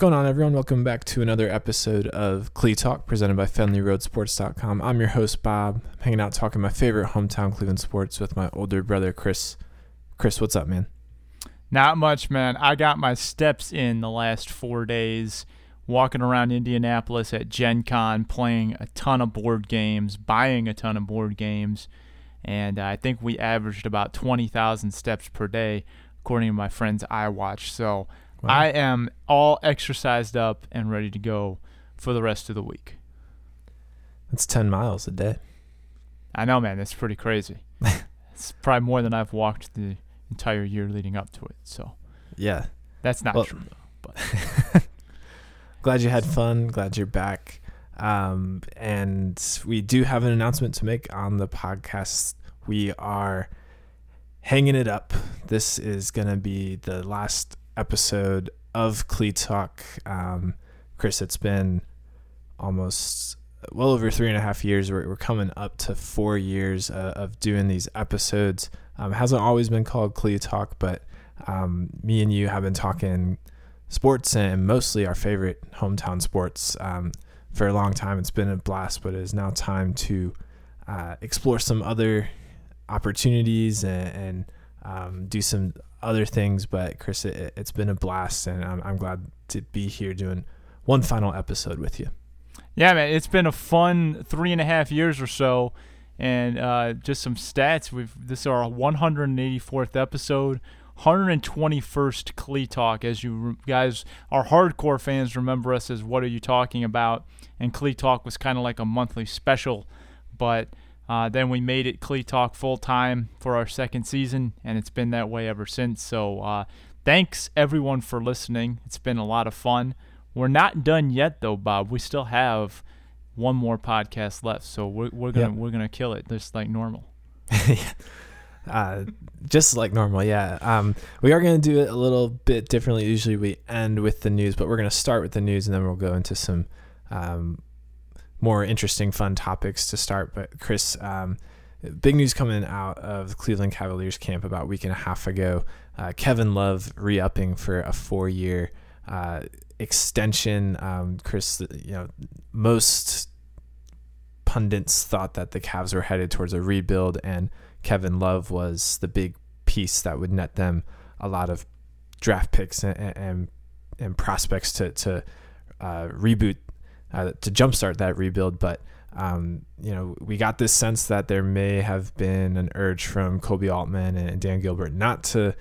going on, everyone? Welcome back to another episode of Clee Talk presented by FenleyRoadSports.com. I'm your host, Bob. I'm hanging out talking my favorite hometown Cleveland sports with my older brother, Chris. Chris, what's up, man? Not much, man. I got my steps in the last four days, walking around Indianapolis at Gen Con, playing a ton of board games, buying a ton of board games, and I think we averaged about 20,000 steps per day, according to my friend's iWatch. So Wow. I am all exercised up and ready to go for the rest of the week. That's 10 miles a day. I know, man. That's pretty crazy. it's probably more than I've walked the entire year leading up to it. So, yeah. That's not well, true, though. But glad you had fun. Glad you're back. Um, and we do have an announcement to make on the podcast. We are hanging it up. This is going to be the last episode of Clee Talk. Um, Chris, it's been almost well over three and a half years. We're, we're coming up to four years uh, of doing these episodes. Um, hasn't always been called Clee Talk, but um, me and you have been talking sports and mostly our favorite hometown sports um, for a long time. It's been a blast, but it is now time to uh, explore some other opportunities and, and um, do some other things. But Chris, it, has been a blast, and I'm, I'm glad to be here doing one final episode with you. Yeah, man, it's been a fun three and a half years or so, and uh, just some stats. We've this is our 184th episode. 121st Clee Talk. As you guys, our hardcore fans, remember us as What Are You Talking About? And Clee Talk was kind of like a monthly special. But uh, then we made it Clee Talk full time for our second season, and it's been that way ever since. So uh, thanks everyone for listening. It's been a lot of fun. We're not done yet though, Bob. We still have one more podcast left, so we're, we're gonna yep. we're gonna kill it just like normal. uh, just like normal, yeah. Um, we are going to do it a little bit differently. Usually we end with the news, but we're going to start with the news and then we'll go into some um, more interesting, fun topics to start. But Chris, um, big news coming out of the Cleveland Cavaliers camp about a week and a half ago. Uh, Kevin Love re-upping for a four-year uh, extension. Um, Chris, you know, most pundits thought that the Cavs were headed towards a rebuild, and Kevin Love was the big piece that would net them a lot of draft picks and and, and prospects to to uh, reboot uh, to jumpstart that rebuild. But um, you know, we got this sense that there may have been an urge from Koby Altman and Dan Gilbert not to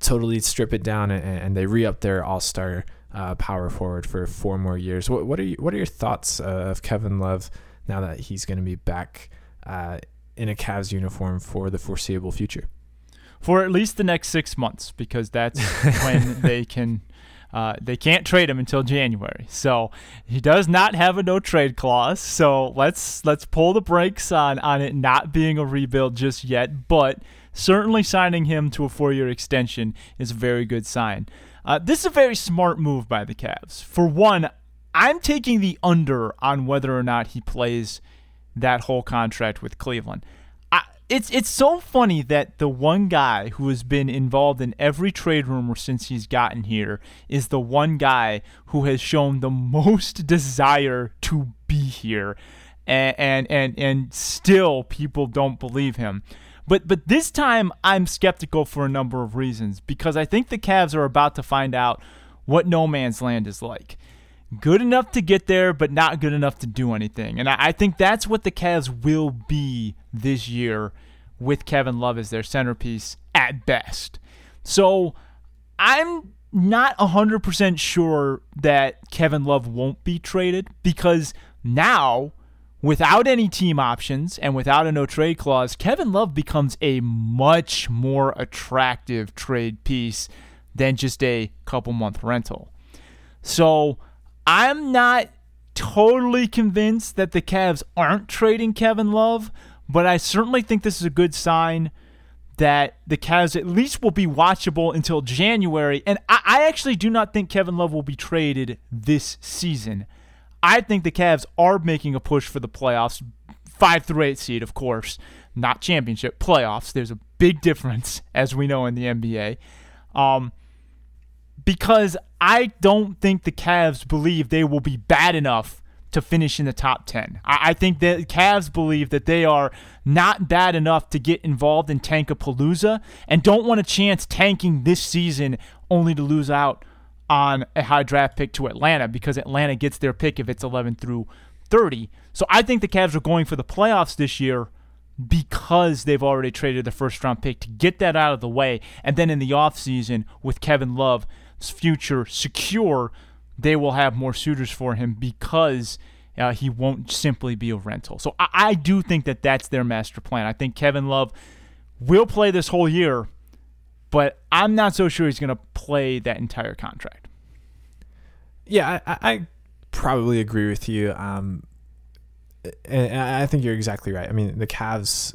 totally strip it down, and, and they re-up their All-Star uh, power forward for four more years. What, what are you, what are your thoughts uh, of Kevin Love now that he's going to be back uh, in a Cavs uniform for the foreseeable future? For at least the next six months, because that's when they can uh, they can't trade him until January, so he does not have a no trade clause. So let's let's pull the brakes on on it not being a rebuild just yet. But certainly signing him to a four year extension is a very good sign. Uh, this is a very smart move by the Cavs. For one, I'm taking the under on whether or not he plays that whole contract with Cleveland it's it's so funny that the one guy who has been involved in every trade rumor since he's gotten here is the one guy who has shown the most desire to be here and and and, and still people don't believe him. But but this time I'm skeptical for a number of reasons because I think the Cavs are about to find out what no man's land is like good enough to get there, but not good enough to do anything. And I, I think that's what the Cavs will be this year with Kevin Love as their centerpiece at best. So I'm not 100% sure that Kevin Love won't be traded because now, without any team options and without a no trade clause, Kevin Love becomes a much more attractive trade piece than just a couple month rental. So I'm not totally convinced that the Cavs aren't trading Kevin Love, but I certainly think this is a good sign that the Cavs at least will be watchable until January. And I, I actually do not think Kevin Love will be traded this season. I think the Cavs are making a push for the playoffs, five through eight seed, of course, not championship, playoffs. There's a big difference, as we know in the NBA. Um, because I don't think the Cavs believe they will be bad enough to finish in the top 10. I, I think that Cavs believe that they are not bad enough to get involved in Tankapalooza and don't want a chance tanking this season only to lose out on a high draft pick to Atlanta because Atlanta gets their pick if it's 11 through 30. So I think the Cavs are going for the playoffs this year because they've already traded the first round pick to get that out of the way. And then in the offseason, with Kevin Love's future secure, they will have more suitors for him because uh, he won't simply be a rental. So I, I do think that that's their master plan. I think Kevin Love will play this whole year, but I'm not so sure he's going to play that entire contract. Yeah, I, I probably agree with you. Um, and I think you're exactly right. I mean, the Cavs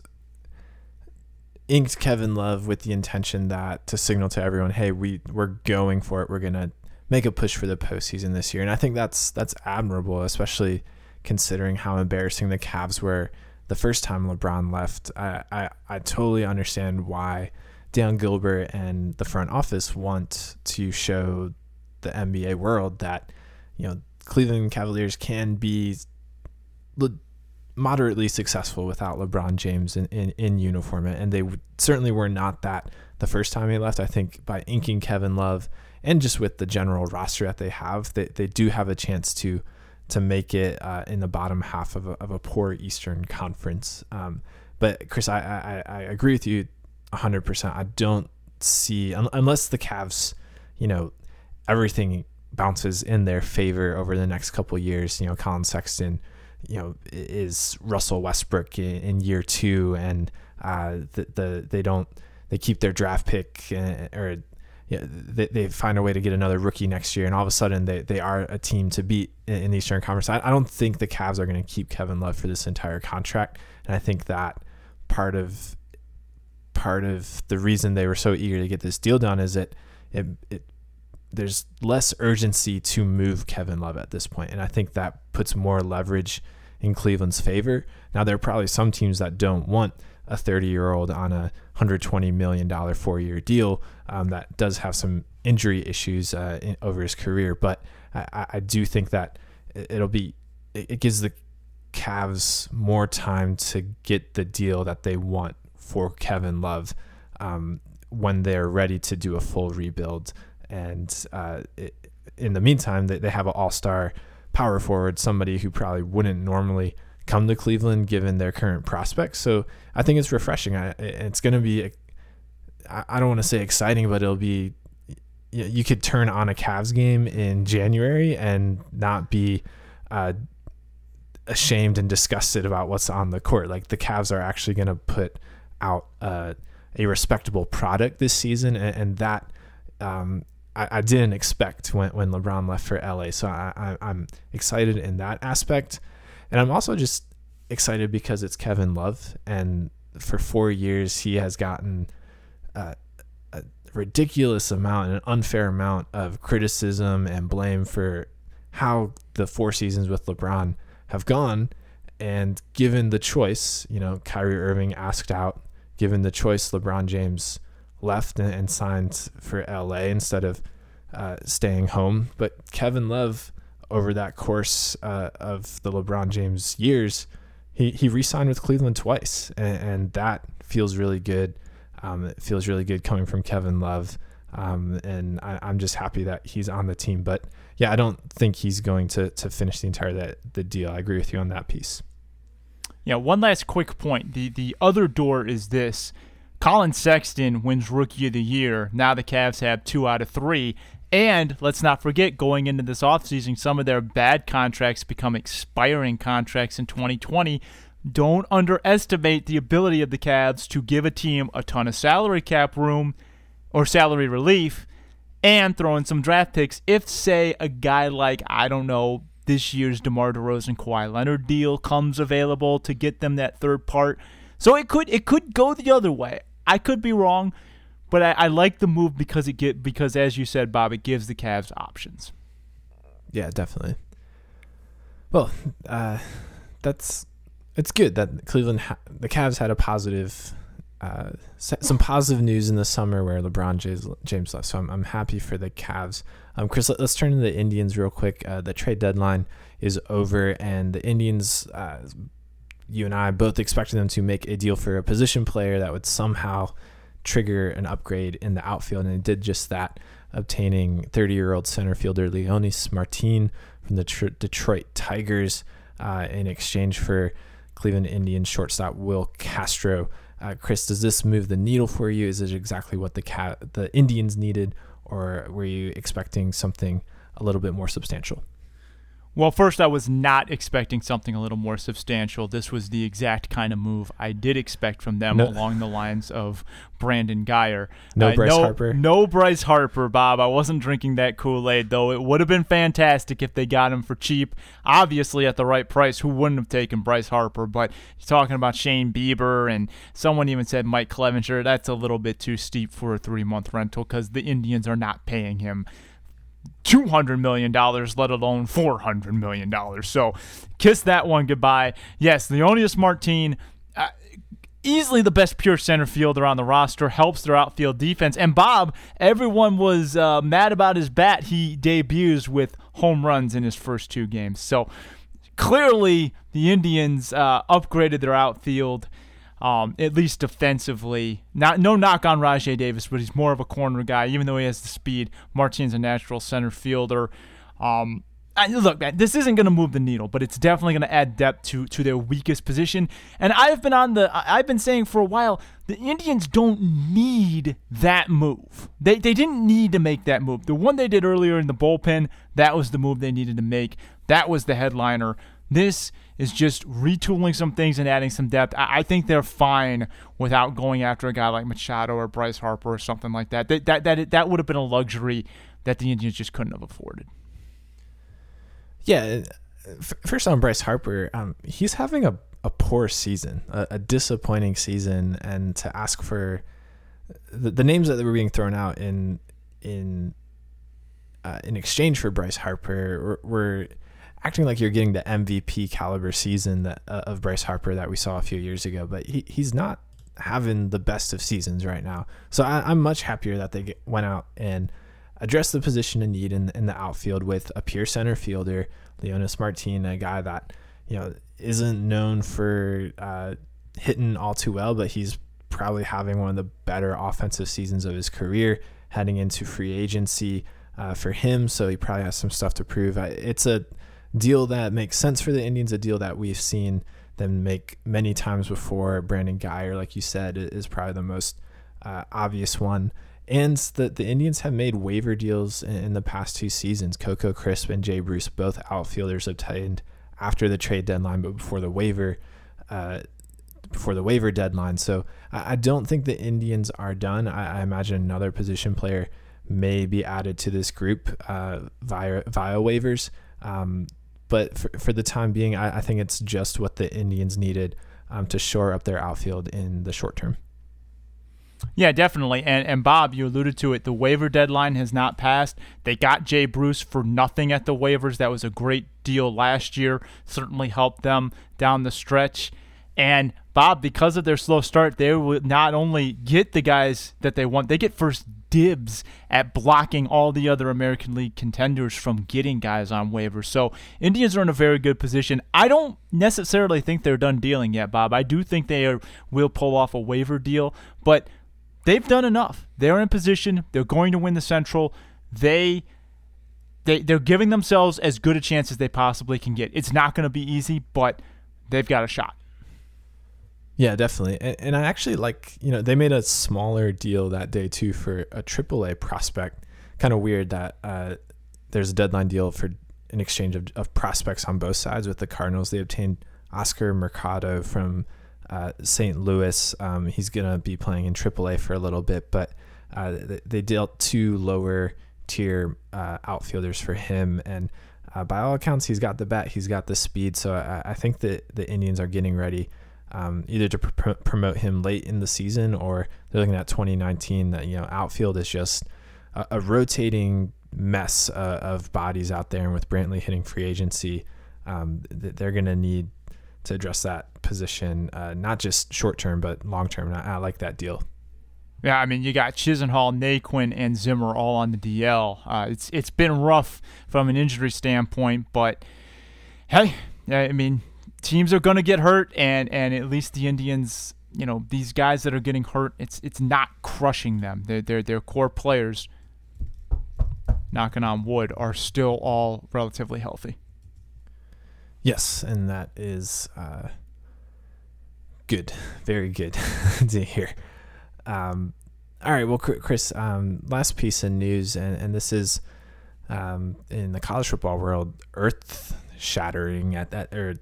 inked Kevin Love with the intention that to signal to everyone, hey, we we're going for it. We're gonna make a push for the postseason this year, and I think that's that's admirable, especially considering how embarrassing the Cavs were the first time LeBron left. I I, I totally understand why Dan Gilbert and the front office want to show the NBA world that you know Cleveland Cavaliers can be moderately successful without LeBron James in, in, in uniform. And they certainly were not that the first time he left. I think by inking Kevin Love and just with the general roster that they have, they, they do have a chance to to make it uh, in the bottom half of a, of a poor Eastern Conference. Um, but Chris, I, I, I agree with you 100%. I don't see, unless the Cavs, you know, everything bounces in their favor over the next couple years, you know, Collin Sexton, you know is Russell Westbrook in, in year two, and uh, the, the they don't they keep their draft pick uh, or yeah, they, they find a way to get another rookie next year, and all of a sudden they, they are a team to beat in, in the Eastern Conference. I, I don't think the Cavs are going to keep Kevin Love for this entire contract, and I think that part of part of the reason they were so eager to get this deal done is that it, it there's less urgency to move Kevin Love at this point, and I think that puts more leverage in Cleveland's favor. Now there are probably some teams that don't want a 30 year old on a 120 million dollar four year deal um, that does have some injury issues uh, in, over his career, but I, I, do think that it'll be it gives the Cavs more time to get the deal that they want for Kevin Love um, when they're ready to do a full rebuild and uh, it, in the meantime, they, they have an all star power forward, somebody who probably wouldn't normally come to Cleveland given their current prospects. So I think it's refreshing. I, it's going to be, I don't want to say exciting, but it'll be, you could turn on a Cavs game in January and not be uh, ashamed and disgusted about what's on the court. Like the Cavs are actually going to put out uh, a respectable product this season, and, and that um, I, I didn't expect when, when LeBron left for LA. So I, I, I'm excited in that aspect. And I'm also just excited because it's Kevin Love. And for four years, he has gotten a ridiculous amount, an unfair amount of criticism and blame for how the four seasons with LeBron have gone. And given the choice, you know, Kyrie Irving asked out, given the choice, LeBron James left and, and signed for LA instead of uh, staying home. But Kevin Love, over that course uh, of the LeBron James years, he, he re signed with Cleveland twice. And, and that feels really good. Um, it feels really good coming from Kevin Love. Um, and I, am just happy that he's on the team. But yeah, I don't think he's going to, to finish the entire that the deal. I agree with you on that piece. Yeah, one last quick point. The the other door is this Collin Sexton wins Rookie of the Year. Now the Cavs have two out of three. And let's not forget, going into this offseason, some of their bad contracts become expiring contracts in 2020. Don't underestimate the ability of the Cavs to give a team a ton of salary cap room or salary relief and throw in some draft picks if, say, a guy like, I don't know, this year's DeMar DeRozan Kawhi Leonard deal comes available to get them that third part. So it could it could go the other way. I could be wrong, but I, I like the move because it get because as you said, Bob, it gives the Cavs options. Yeah, definitely. Well, uh, that's it's good that Cleveland ha- the Cavs had a positive uh, some positive news in the summer where LeBron James, left. So I'm, I'm happy for the Cavs. Um, Chris, let, us turn to the Indians real quick. Uh, the trade deadline is over, and the Indians, uh, you and I both expected them to make a deal for a position player that would somehow trigger an upgrade in the outfield, and they did just that, obtaining 30 year old center fielder Leonys Martin from the Tr- Detroit Tigers uh, in exchange for Cleveland Indians shortstop Will Castro. Uh, Chris, does this move the needle for you? Is it exactly what the cat the Indians needed, or were you expecting something a little bit more substantial? Well, first, I was not expecting something a little more substantial. This was the exact kind of move I did expect from them No- along the lines of Brandon Guyer. No Uh, Bryce no, Harper? No Bryce Harper, Bob. I wasn't drinking that Kool Aid, though. It would have been fantastic if they got him for cheap. Obviously, at the right price, who wouldn't have taken Bryce Harper? But talking about Shane Bieber, and someone even said Mike Clevinger. That's a little bit too steep for a three month rental because the Indians are not paying him $200 million, let alone $400 million. So kiss that one goodbye. Yes, Leonidas Martin, uh, easily the best pure center fielder on the roster, helps their outfield defense. And Bob, everyone was uh, mad about his bat. He debuts with home runs in his first two games. So clearly the Indians uh, upgraded their outfield. Um, at least defensively. Not no knock on Rajai Davis, but he's more of a corner guy, even though he has the speed. Martin's a natural center fielder. Um, look, man, this isn't going to move the needle, but it's definitely going to add depth to to their weakest position. And I've been on the I've been saying for a while the Indians don't need that move. They they didn't need to make that move. The one they did earlier in the bullpen, that was the move they needed to make. That was the headliner. This is just retooling some things and adding some depth. I, I think they're fine without going after a guy like Machado or Bryce Harper or something like that. That that that, that would have been a luxury that the Indians just couldn't have afforded. Yeah. First on Bryce Harper, um, he's having a, a poor season, a, a disappointing season, and to ask for the, the names that were being thrown out in in uh, in exchange for Bryce Harper were, were acting like you're getting the MVP caliber season that uh, of Bryce Harper that we saw a few years ago, but he, he's not having the best of seasons right now. So I, I'm much happier that they get, went out and addressed the position in need in, in the outfield with a pure center fielder, Leonys Martin, a guy that you know isn't known for uh, hitting all too well, but he's probably having one of the better offensive seasons of his career heading into free agency uh, for him. So he probably has some stuff to prove. It's a deal that makes sense for the Indians, a deal that we've seen them make many times before. Brandon Guyer, like you said, is probably the most uh, obvious one. And the, the Indians have made waiver deals in, in the past two seasons. Coco Crisp and Jay Bruce, both outfielders obtained after the trade deadline, but before the waiver uh, before the waiver deadline. So I, I don't think the Indians are done. I, I, imagine another position player may be added to this group uh, via via waivers. Um, but for, for the time being, I, I think it's just what the Indians needed um, to shore up their outfield in the short term. Yeah, definitely. And and Bob, you alluded to it. The waiver deadline has not passed. They got Jay Bruce for nothing at the waivers. That was a great deal last year. Certainly helped them down the stretch. And Bob, because of their slow start, they will not only get the guys that they want, they get first dibs at blocking all the other American League contenders from getting guys on waivers. So Indians are in a very good position. I don't necessarily think they're done dealing yet, Bob. I do think they are, will pull off a waiver deal, but they've done enough. They're in position. They're going to win the Central. They they they're giving themselves as good a chance as they possibly can get. It's not going to be easy, but they've got a shot. Yeah, definitely. And, and I actually like, you know, they made a smaller deal that day too for a AAA prospect. Kind of weird that uh, there's a deadline deal for an exchange of, of prospects on both sides with the Cardinals. They obtained Oscar Mercado from uh, St. Louis. Um, he's going to be playing in AAA for a little bit, but uh, they dealt two lower tier uh, outfielders for him. And uh, by all accounts, he's got the bat, he's got the speed. So I, I think that the Indians are getting ready um, either to pr- promote him late in the season or they're looking at 2019 that, you know, outfield is just a, a rotating mess uh, of bodies out there. And with Brantley hitting free agency, um, they're going to need to address that position, uh, not just short term but long term. I, I, like that deal. Yeah, I mean, you got Chisenhall, Naquin, and Zimmer all on the DL. Uh, it's it's been rough from an injury standpoint, but hey, I mean, teams are going to get hurt, and and at least the Indians, you know, these guys that are getting hurt, it's it's not crushing them. They're they're, they're core players. Knocking on wood, are still all relatively healthy. Yes, and that is uh, good, very good to hear. Um, all right, well, Chris, um, last piece of news, and, and this is um, in the college football world, earth shattering at that, or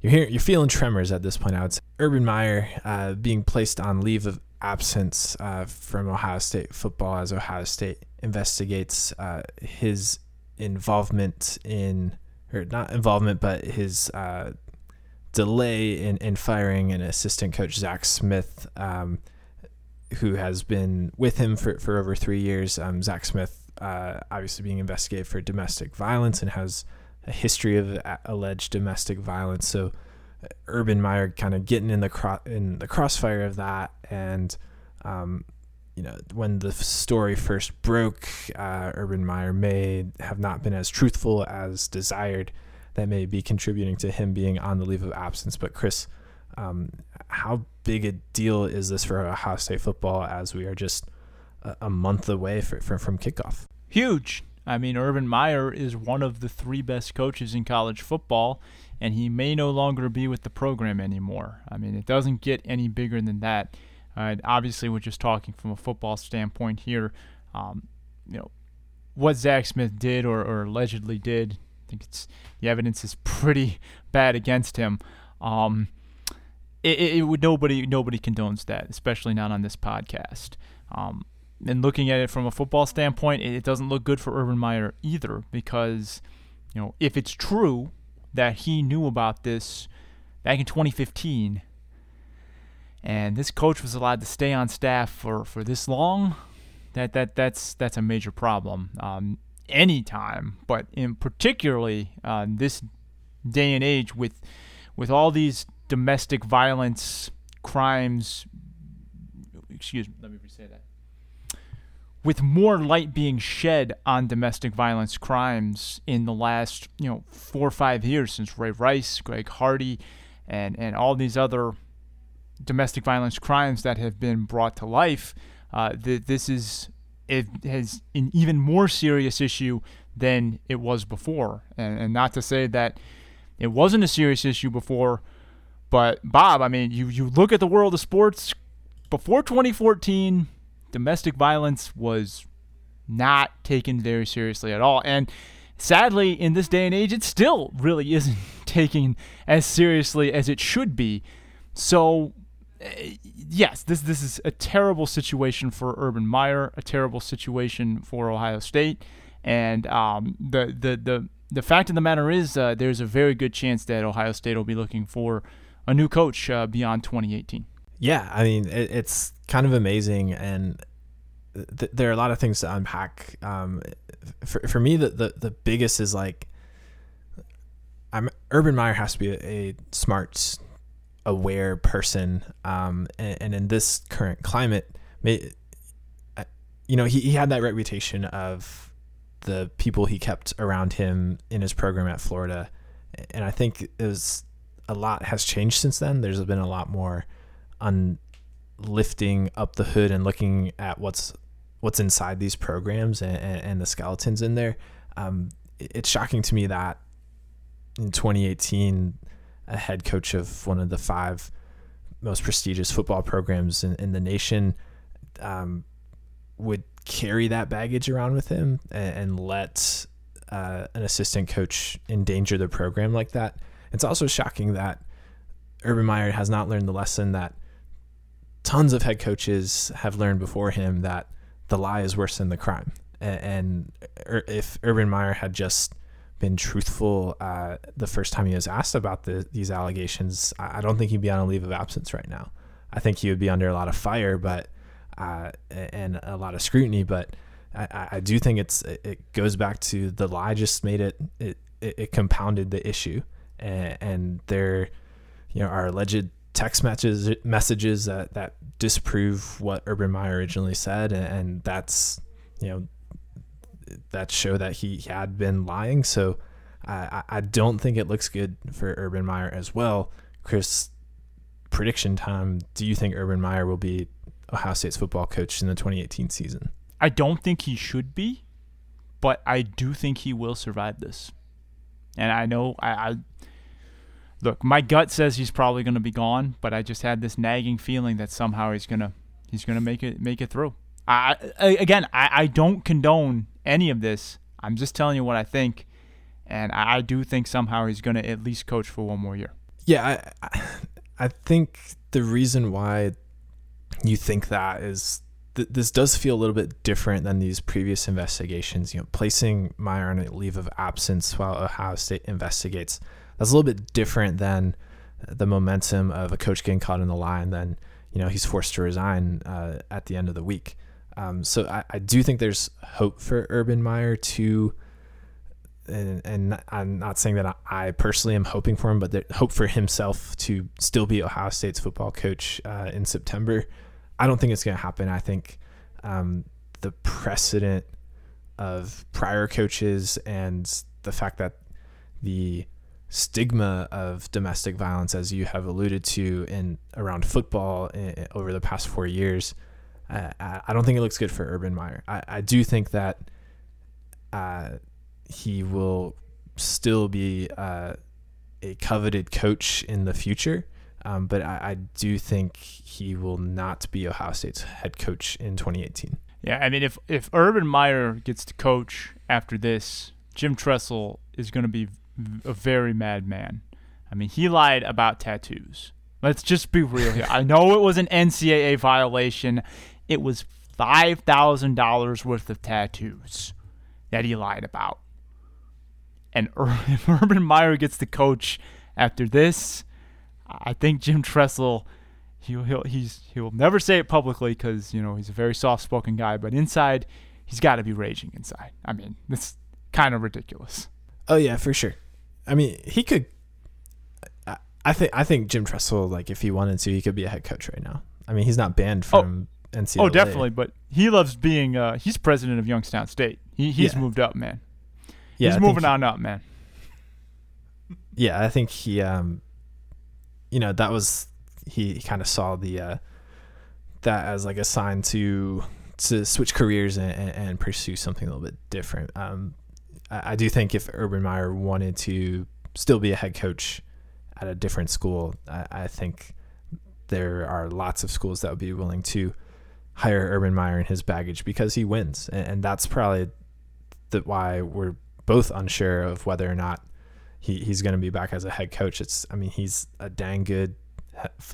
you're here, you're feeling tremors at this point. I would say Urban Meyer uh, being placed on leave of absence uh, from Ohio State football as Ohio State investigates uh, his involvement in or not involvement, but his uh, delay in, in firing an assistant coach, Zach Smith, um, who has been with him for, for over three years. Um, Zach Smith, uh, obviously being investigated for domestic violence and has a history of alleged domestic violence. So uh, Urban Meyer kind of getting in the cro- in the crossfire of that, and um, you know, when the story first broke, uh, Urban Meyer may have not been as truthful as desired. That may be contributing to him being on the leave of absence. But Chris, um, how big a deal is this for Ohio State football as we are just a, a month away for, for, from kickoff? Huge. I mean, Urban Meyer is one of the three best coaches in college football, and he may no longer be with the program anymore. I mean, it doesn't get any bigger than that. Uh, obviously, we're just talking from a football standpoint here. Um, you know, what Zach Smith did or, or, allegedly did, I think it's the evidence is pretty bad against him. Um, it, it, it, would nobody nobody condones that, especially not on this podcast. Um, and looking at it from a football standpoint, it, doesn't look good for Urban Meyer either because, you know, if it's true that he knew about this back in 2015 and this coach was allowed to stay on staff for, for this long, that, that that's that's a major problem. Um, anytime, but in particularly uh, this day and age with with all these domestic violence crimes. Excuse me, let me say that. With more light being shed on domestic violence crimes in the last, you know, four or five years since Ray Rice, Greg Hardy, and and all these other domestic violence crimes that have been brought to life, uh, th- this is it has an even more serious issue than it was before. And, and not to say that it wasn't a serious issue before, but Bob, I mean, you, you look at the world of sports before 2014, domestic violence was not taken very seriously at all. And sadly, in this day and age, it still really isn't taken as seriously as it should be. So yes, this this is a terrible situation for Urban Meyer, a terrible situation for Ohio State, and um, the the the the fact of the matter is, uh, there's a very good chance that Ohio State will be looking for a new coach uh, beyond 2018. Yeah, I mean it, it's kind of amazing, and th- there are a lot of things to unpack. Um, for for me, the, the the biggest is like. I'm Urban Meyer has to be a, a smart aware person. Um, and, and, in this current climate, may, uh, you know, he, he had that reputation of the people he kept around him in his program at Florida. And I think it was a lot has changed since then. There's been a lot more on lifting up the hood and looking at what's what's inside these programs and, and, the skeletons in there. Um, it's shocking to me that in 2018 a head coach of one of the five most prestigious football programs in, in the nation um, would carry that baggage around with him and, and let uh, an assistant coach endanger the program like that. It's also shocking that Urban Meyer has not learned the lesson that tons of head coaches have learned before him that the lie is worse than the crime. And, er, if Urban Meyer had just been truthful uh, the first time he was asked about the, these allegations, I don't think he'd be on a leave of absence right now. I think he would be under a lot of fire, but uh, and a lot of scrutiny. But I, I, do think it's it goes back to the lie just made it it, it compounded the issue, and, and there you know, are alleged text messages messages that that disprove what Urban Meyer originally said, and, and that's you know that show that he had been lying. So I, I don't think it looks good for Urban Meyer as well. Chris, prediction time. Do you think Urban Meyer will be Ohio State's football coach in the 2018 season? I don't think he should be, but I do think he will survive this. And I know I, I look, my gut says he's probably going to be gone, but I just had this nagging feeling that somehow he's gonna he's gonna make it make it through. I, I again, I, I don't condone any of this. I'm just telling you what I think, and I, I do think somehow he's gonna at least coach for one more year. Yeah, I I think the reason why you think that is th- this does feel a little bit different than these previous investigations. You know, placing Meyer on a leave of absence while Ohio State investigates that's a little bit different than the momentum of a coach getting caught in the line. Then you know he's forced to resign uh, at the end of the week. Um, so I, I, do think there's hope for Urban Meyer to, and, and I'm not saying that I, personally am hoping for him, but hope for himself to still be Ohio State's football coach uh, in September. I don't think it's going to happen. I think um, the precedent of prior coaches and the fact that the stigma of domestic violence, as you have alluded to in around football in, eh, over the past four years, uh, I don't think it looks good for Urban Meyer. I, I do think that uh, he will still be uh, a coveted coach in the future. Um, but I, I, do think he will not be Ohio State's head coach in 2018. Yeah, I mean, if if Urban Meyer gets to coach after this, Jim Tressel is going to be a very mad man. I mean, he lied about tattoos. Let's just be real here. I know it was an NCAA violation. It was $5,000 worth of tattoos that he lied about. And Urban Meyer gets the coach after this, I think Jim Tressel he'll, he'll he's he'll never say it publicly because you know he's a very soft-spoken guy, but inside he's got to be raging inside. I mean, it's kind of ridiculous. Oh yeah, for sure. I mean, he could. I think I think Jim Tressel, like if he wanted to, he could be a head coach right now. I mean, he's not banned oh. from oh. NCAA. Oh, definitely, but he loves being. Uh, he's president of Youngstown State. He he's yeah. moved up, man. Yeah, he's I moving he, on up, man. Yeah, I think he. Um, you know, that was he, he kind of saw the uh, that as like a sign to to switch careers and, and, and pursue something a little bit different. Um, I do think if Urban Meyer wanted to still be a head coach at a different school, I, I think there are lots of schools that would be willing to hire Urban Meyer and his baggage because he wins, and, and that's probably the why we're both unsure of whether or not he, he's going to be back as a head coach. It's I mean he's a dang good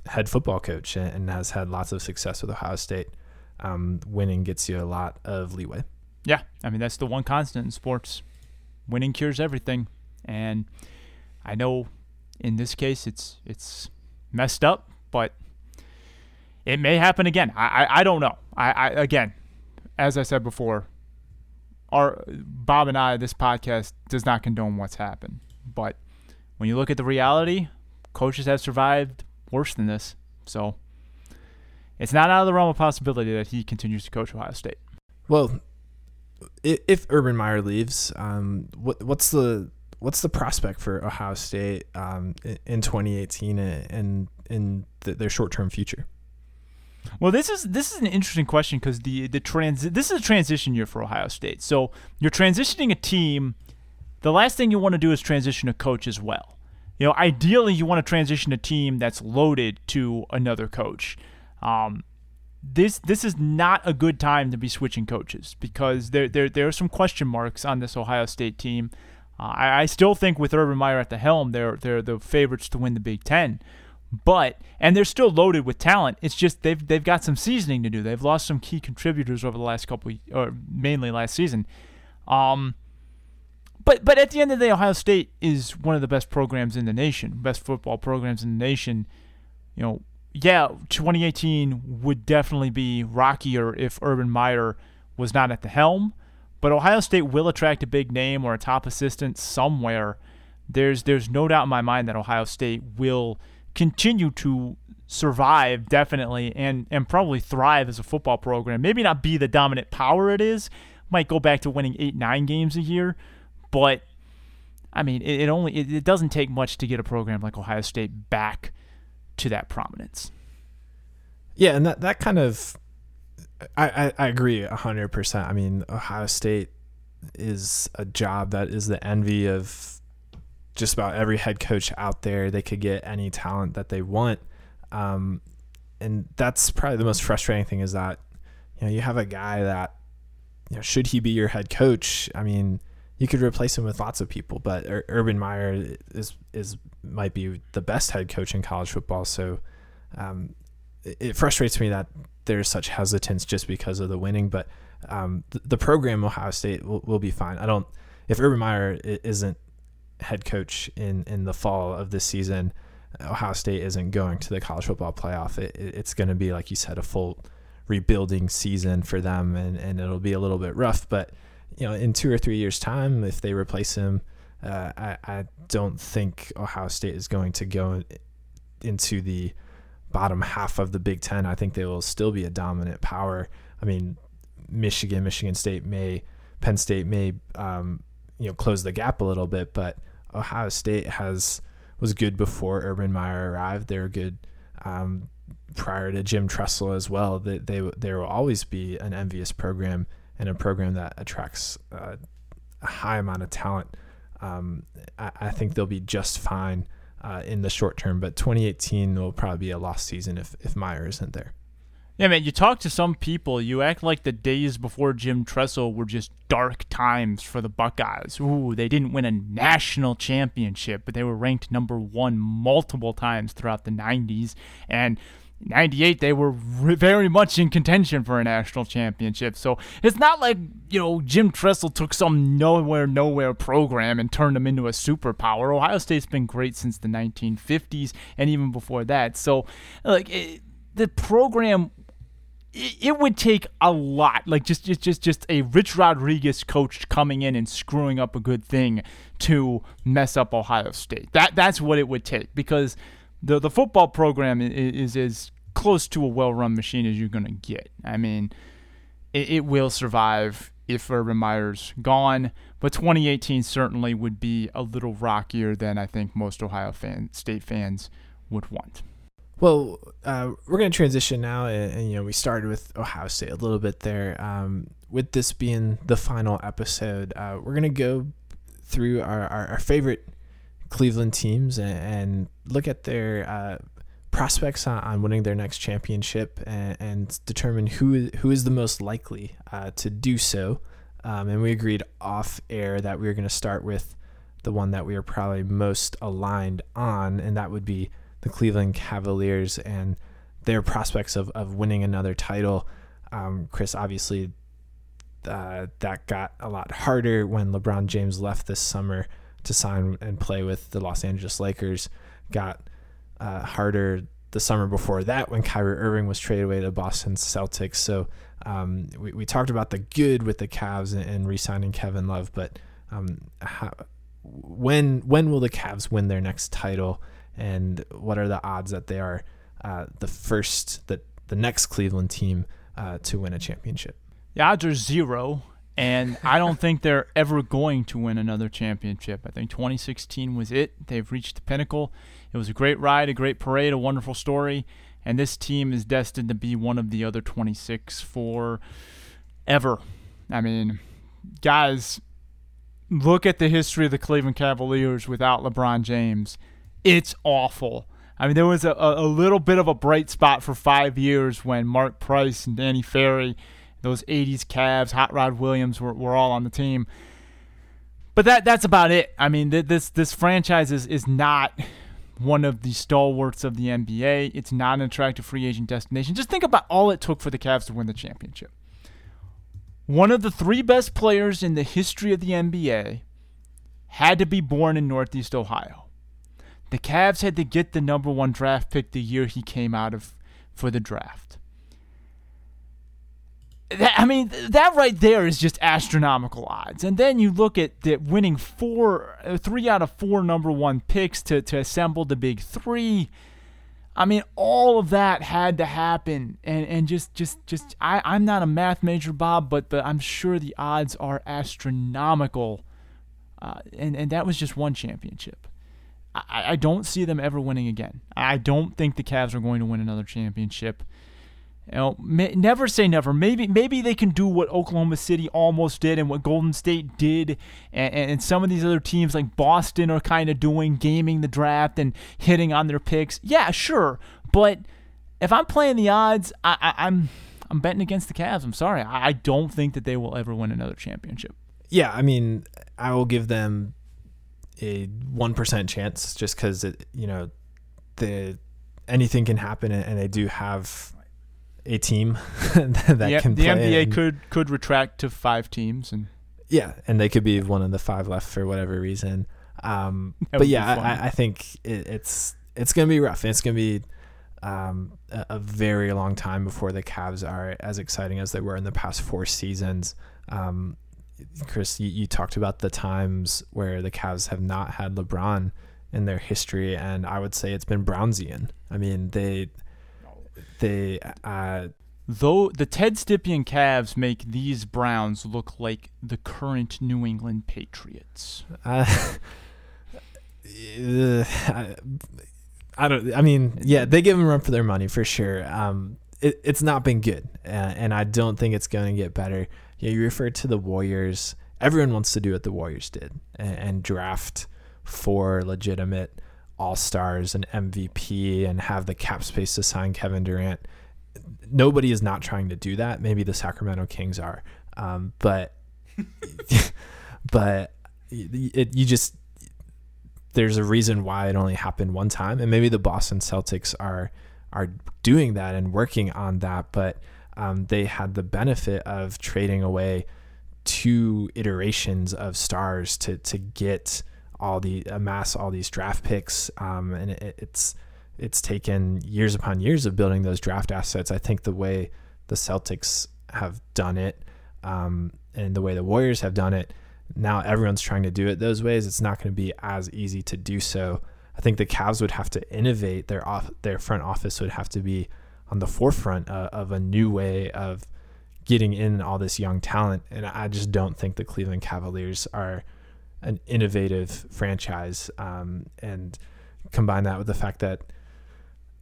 head football coach and, and has had lots of success with Ohio State. Um, winning gets you a lot of leeway. Yeah, I mean that's the one constant in sports winning cures everything. And I know in this case it's it's messed up, but it may happen again. I I, I don't know. I, I again, as I said before, our Bob and I, this podcast does not condone what's happened. But when you look at the reality, coaches have survived worse than this. So it's not out of the realm of possibility that he continues to coach Ohio State. Well, if Urban Meyer leaves, um, what what's the what's the prospect for Ohio State um, in 2018 and in the, their short term future? Well, this is this is an interesting question because the the trans this is a transition year for Ohio State. So you're transitioning a team. The last thing you want to do is transition a coach as well. You know, ideally you want to transition a team that's loaded to another coach. Um, this this is not a good time to be switching coaches because there there there are some question marks on this Ohio State team. Uh, I, I still think with Urban Meyer at the helm, they're they're the favorites to win the Big Ten, but and they're still loaded with talent. It's just they've they've got some seasoning to do. They've lost some key contributors over the last couple, or mainly last season. Um, but but at the end of the day, Ohio State is one of the best programs in the nation, best football programs in the nation. You know, yeah, 2018 would definitely be rockier if Urban Meyer was not at the helm. But Ohio State will attract a big name or a top assistant somewhere. There's there's no doubt in my mind that Ohio State will continue to survive definitely and and probably thrive as a football program. Maybe not be the dominant power it is. Might go back to winning eight nine games a year, but I mean it, it only it, it doesn't take much to get a program like Ohio State back to that prominence. Yeah, and that that kind of I, I, I agree hundred percent. I mean, Ohio State is a job that is the envy of just about every head coach out there. They could get any talent that they want. Um, and that's probably the most frustrating thing is that, you know, you have a guy that, you know, should he be your head coach? I mean, you could replace him with lots of people, but Urban Meyer is is might be the best head coach in college football. So um, it, frustrates me that there's such hesitance just because of the winning. But um, the, the, program Ohio State will, will be fine. I don't if Urban Meyer isn't head coach in in the fall of this season. Ohio State isn't going to the college football playoff. It, it's going to be like you said, a full rebuilding season for them, and, and it'll be a little bit rough. But you know, in two or three years' time, if they replace him, uh, I, I don't think Ohio State is going to go into the bottom half of the Big Ten. I think they will still be a dominant power. I mean, Michigan, Michigan State may, Penn State may, um, you know, close the gap a little bit, but Ohio State has was good before Urban Meyer arrived. They were good um, prior to Jim Tressel as well. They, they there will always be an envious program and a program that attracts uh, a high amount of talent. Um, I, I, think they'll be just fine uh, in the short term, but 2018 will probably be a lost season if, if Meyer isn't there. Yeah, man, you talk to some people, you act like the days before Jim Tressel were just dark times for the Buckeyes. Ooh, they didn't win a national championship, but they were ranked number one multiple times throughout the 90s. And 98 they were very much in contention for a national championship. So it's not like you know jim tressel took some nowhere nowhere program and turned them into a superpower. Ohio state's been great since the 1950s and even before that. So like it, the program it would take a lot, like just just just just a Rich Rodriguez coach coming in and screwing up a good thing to mess up Ohio State. That that's what it would take because the the football program is, as close to a well-run machine as you're going to get. I mean, it, it will survive if Urban Meyer's gone, but 2018 certainly would be a little rockier than I think most Ohio fan, State fans would want. Well, uh, we're going to transition now, and, and, you know we started with Ohio State a little bit there. Um, with this being the final episode, uh, we're going to go through our, our, our, favorite Cleveland teams and, and look at their uh, prospects on, on, winning their next championship and, and, determine who who is the most likely uh, to do so. Um, and we agreed off air that we were going to start with the one that we are probably most aligned on, and that would be the Cleveland Cavaliers and their prospects of, of winning another title. Um, Chris, obviously, uh, that got a lot harder when LeBron James left this summer to sign and play with the Los Angeles Lakers. Got uh, harder the summer before that when Kyrie Irving was traded away to Boston Celtics. So um, we, we talked about the good with the Cavs and, and re-signing Kevin Love, but um, how, when when will the Cavs win their next title? and what are the odds that they are uh, the first, the, the next Cleveland team uh, to win a championship? The odds are zero, and I don't think they're ever going to win another championship. I think 2016 was it. They've reached the pinnacle. It was a great ride, a great parade, a wonderful story, and this team is destined to be one of the other 26 for ever. I mean, guys, look at the history of the Cleveland Cavaliers without LeBron James it's awful. I mean, there was a, a little bit of a bright spot for five years when Mark Price and Danny Ferry, those 80s Cavs, Hot Rod Williams were, were all on the team. But that that's about it. I mean, this this franchise is, is not one of the stalwarts of the NBA. It's not an attractive free agent destination. Just think about all it took for the Cavs to win the championship. One of the three best players in the history of the NBA had to be born in Northeast Ohio. The Cavs had to get the number one draft pick the year he came out of for the draft. That, I mean, that right there is just astronomical odds. And then you look at the winning four, uh, three out of four number one picks to, to assemble the big three. I mean, all of that had to happen, and and just just just I I'm not a math major, Bob, but but I'm sure the odds are astronomical, uh, and and that was just one championship. I, I don't see them ever winning again. I don't think the Cavs are going to win another championship. You know, may, never say never. Maybe maybe they can do what Oklahoma City almost did and what Golden State did, and, and some of these other teams like Boston are kind of doing, gaming the draft and hitting on their picks. Yeah, sure, but if I'm playing the odds, I, I, I'm I'm betting against the Cavs. I'm sorry, I, I don't think that they will ever win another championship. Yeah, I mean, I will give them a one percent chance just because you know, the anything can happen, and they do have a team that yeah, can the. NBA and- could could retract to five teams, and yeah, and they could be one of the five left for whatever reason. Um, but yeah. I, I think it, it's it's gonna be rough. It's gonna be um, a, a very long time before the Cavs are as exciting as they were in the past four seasons. Um, Chris, you, you talked about the times where the Cavs have not had LeBron in their history, and I would say it's been Brownsian. I mean, they they uh, though the Ted Stepien Cavs make these Browns look like the current New England Patriots. Uh, I, I don't. I mean, yeah, they give them run for their money for sure. Um, it, it's not been good, uh, and I don't think it's going to get better. Yeah, you refer to the Warriors. Everyone wants to do what the Warriors did and, and draft four legitimate All Stars and MVP and have the cap space to sign Kevin Durant. Nobody is not trying to do that. Maybe the Sacramento Kings are, um, but but it, you just there's a reason why it only happened one time and maybe the Boston Celtics are are doing that and working on that but um, they had the benefit of trading away two iterations of stars to to get all the amass all these draft picks um, and it, it's it's taken years upon years of building those draft assets I think the way the Celtics have done it um, and the way the Warriors have done it now everyone's trying to do it those ways. It's not going to be as easy to do so. I think the Cavs would have to innovate. Their off, their front office would have to be on the forefront uh, of a new way of getting in all this young talent. And I just don't think the Cleveland Cavaliers are an innovative franchise. Um, and combine that with the fact that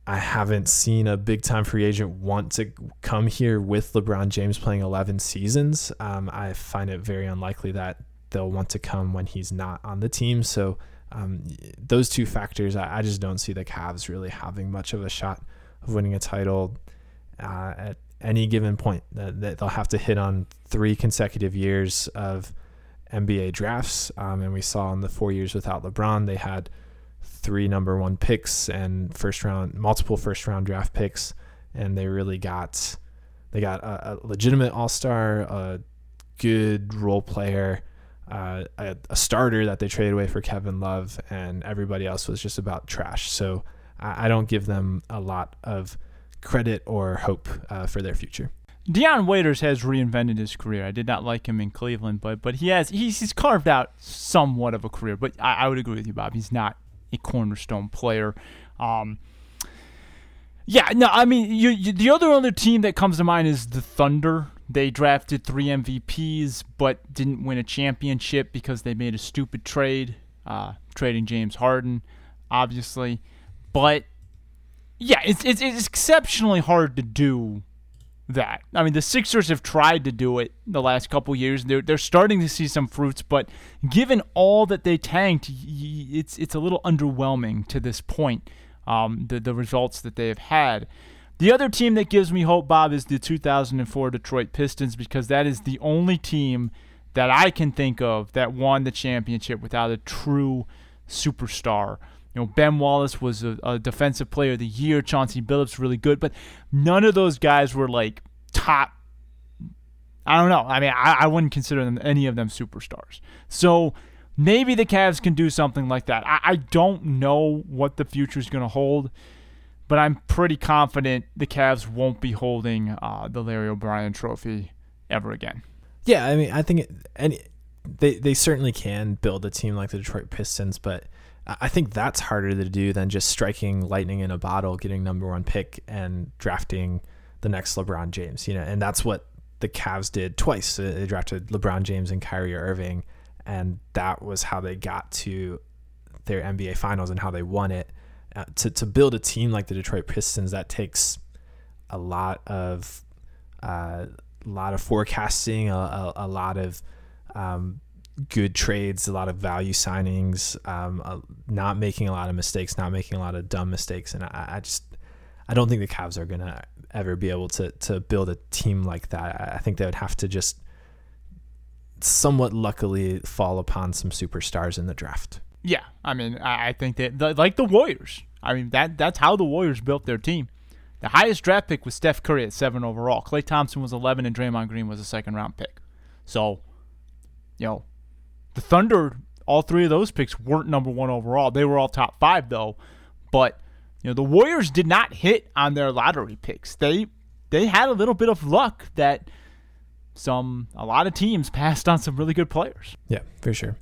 I haven't seen a big time free agent want to come here with LeBron James playing 11 seasons. Um, I find it very unlikely that they'll want to come when he's not on the team. So, um, those two factors, I, I, just don't see the Cavs really having much of a shot of winning a title uh, at any given point. That, that they'll have to hit on three consecutive years of NBA drafts. Um, and we saw in the four years without LeBron, they had three number one picks and first round, multiple first round draft picks, and they really got they got a, a legitimate all star, a good role player, uh, a, a, starter that they traded away for Kevin Love, and everybody else was just about trash. So I, I don't give them a lot of credit or hope uh, for their future. Dion Waiters has reinvented his career. I did not like him in Cleveland, but but he has he's, he's carved out somewhat of a career. But I, I would agree with you, Bob. He's not a cornerstone player. Um, yeah, no, I mean, you, you, the other other team that comes to mind is the Thunder. They drafted three MVPs, but didn't win a championship because they made a stupid trade, uh, trading James Harden, obviously. But yeah, it's, it's it's exceptionally hard to do that. I mean, the Sixers have tried to do it the last couple years. They're they're starting to see some fruits, but given all that they tanked, it's it's a little underwhelming to this point. Um, the the results that they have had. The other team that gives me hope, Bob, is the 2004 Detroit Pistons because that is the only team that I can think of that won the championship without a true superstar. You know, Ben Wallace was a, a, defensive player of the year. Chauncey Billups really good, but none of those guys were like top. I don't know. I mean, I, I wouldn't consider them any of them superstars. So maybe the Cavs can do something like that. I, I don't know what the future is going to hold, but I'm pretty confident the Cavs won't be holding uh, the Larry O'Brien Trophy ever again. Yeah, I mean, I think it, any they they certainly can build a team like the Detroit Pistons, but I think that's harder to do than just striking lightning in a bottle, getting number one pick, and drafting the next LeBron James. You know, and that's what the Cavs did twice. They drafted LeBron James and Kyrie Irving, and that was how they got to their NBA Finals and how they won it. Uh, to to build a team like the Detroit Pistons, that takes a lot of uh, a lot of forecasting, a, a, a lot of um, good trades, a lot of value signings, um, uh, not making a lot of mistakes, not making a lot of dumb mistakes, and I, I just I don't think the Cavs are gonna ever be able to to build a team like that. I think they would have to just somewhat luckily fall upon some superstars in the draft. Yeah, I mean, I think that like the Warriors. I mean that that's how the Warriors built their team. The highest draft pick was Steph Curry at seven overall. Klay Thompson was eleven, and Draymond Green was a second round pick. So, you know, the Thunder, all three of those picks weren't number one overall. They were all top five though. But you know, the Warriors did not hit on their lottery picks. They they had a little bit of luck that some a lot of teams passed on some really good players. Yeah, for sure.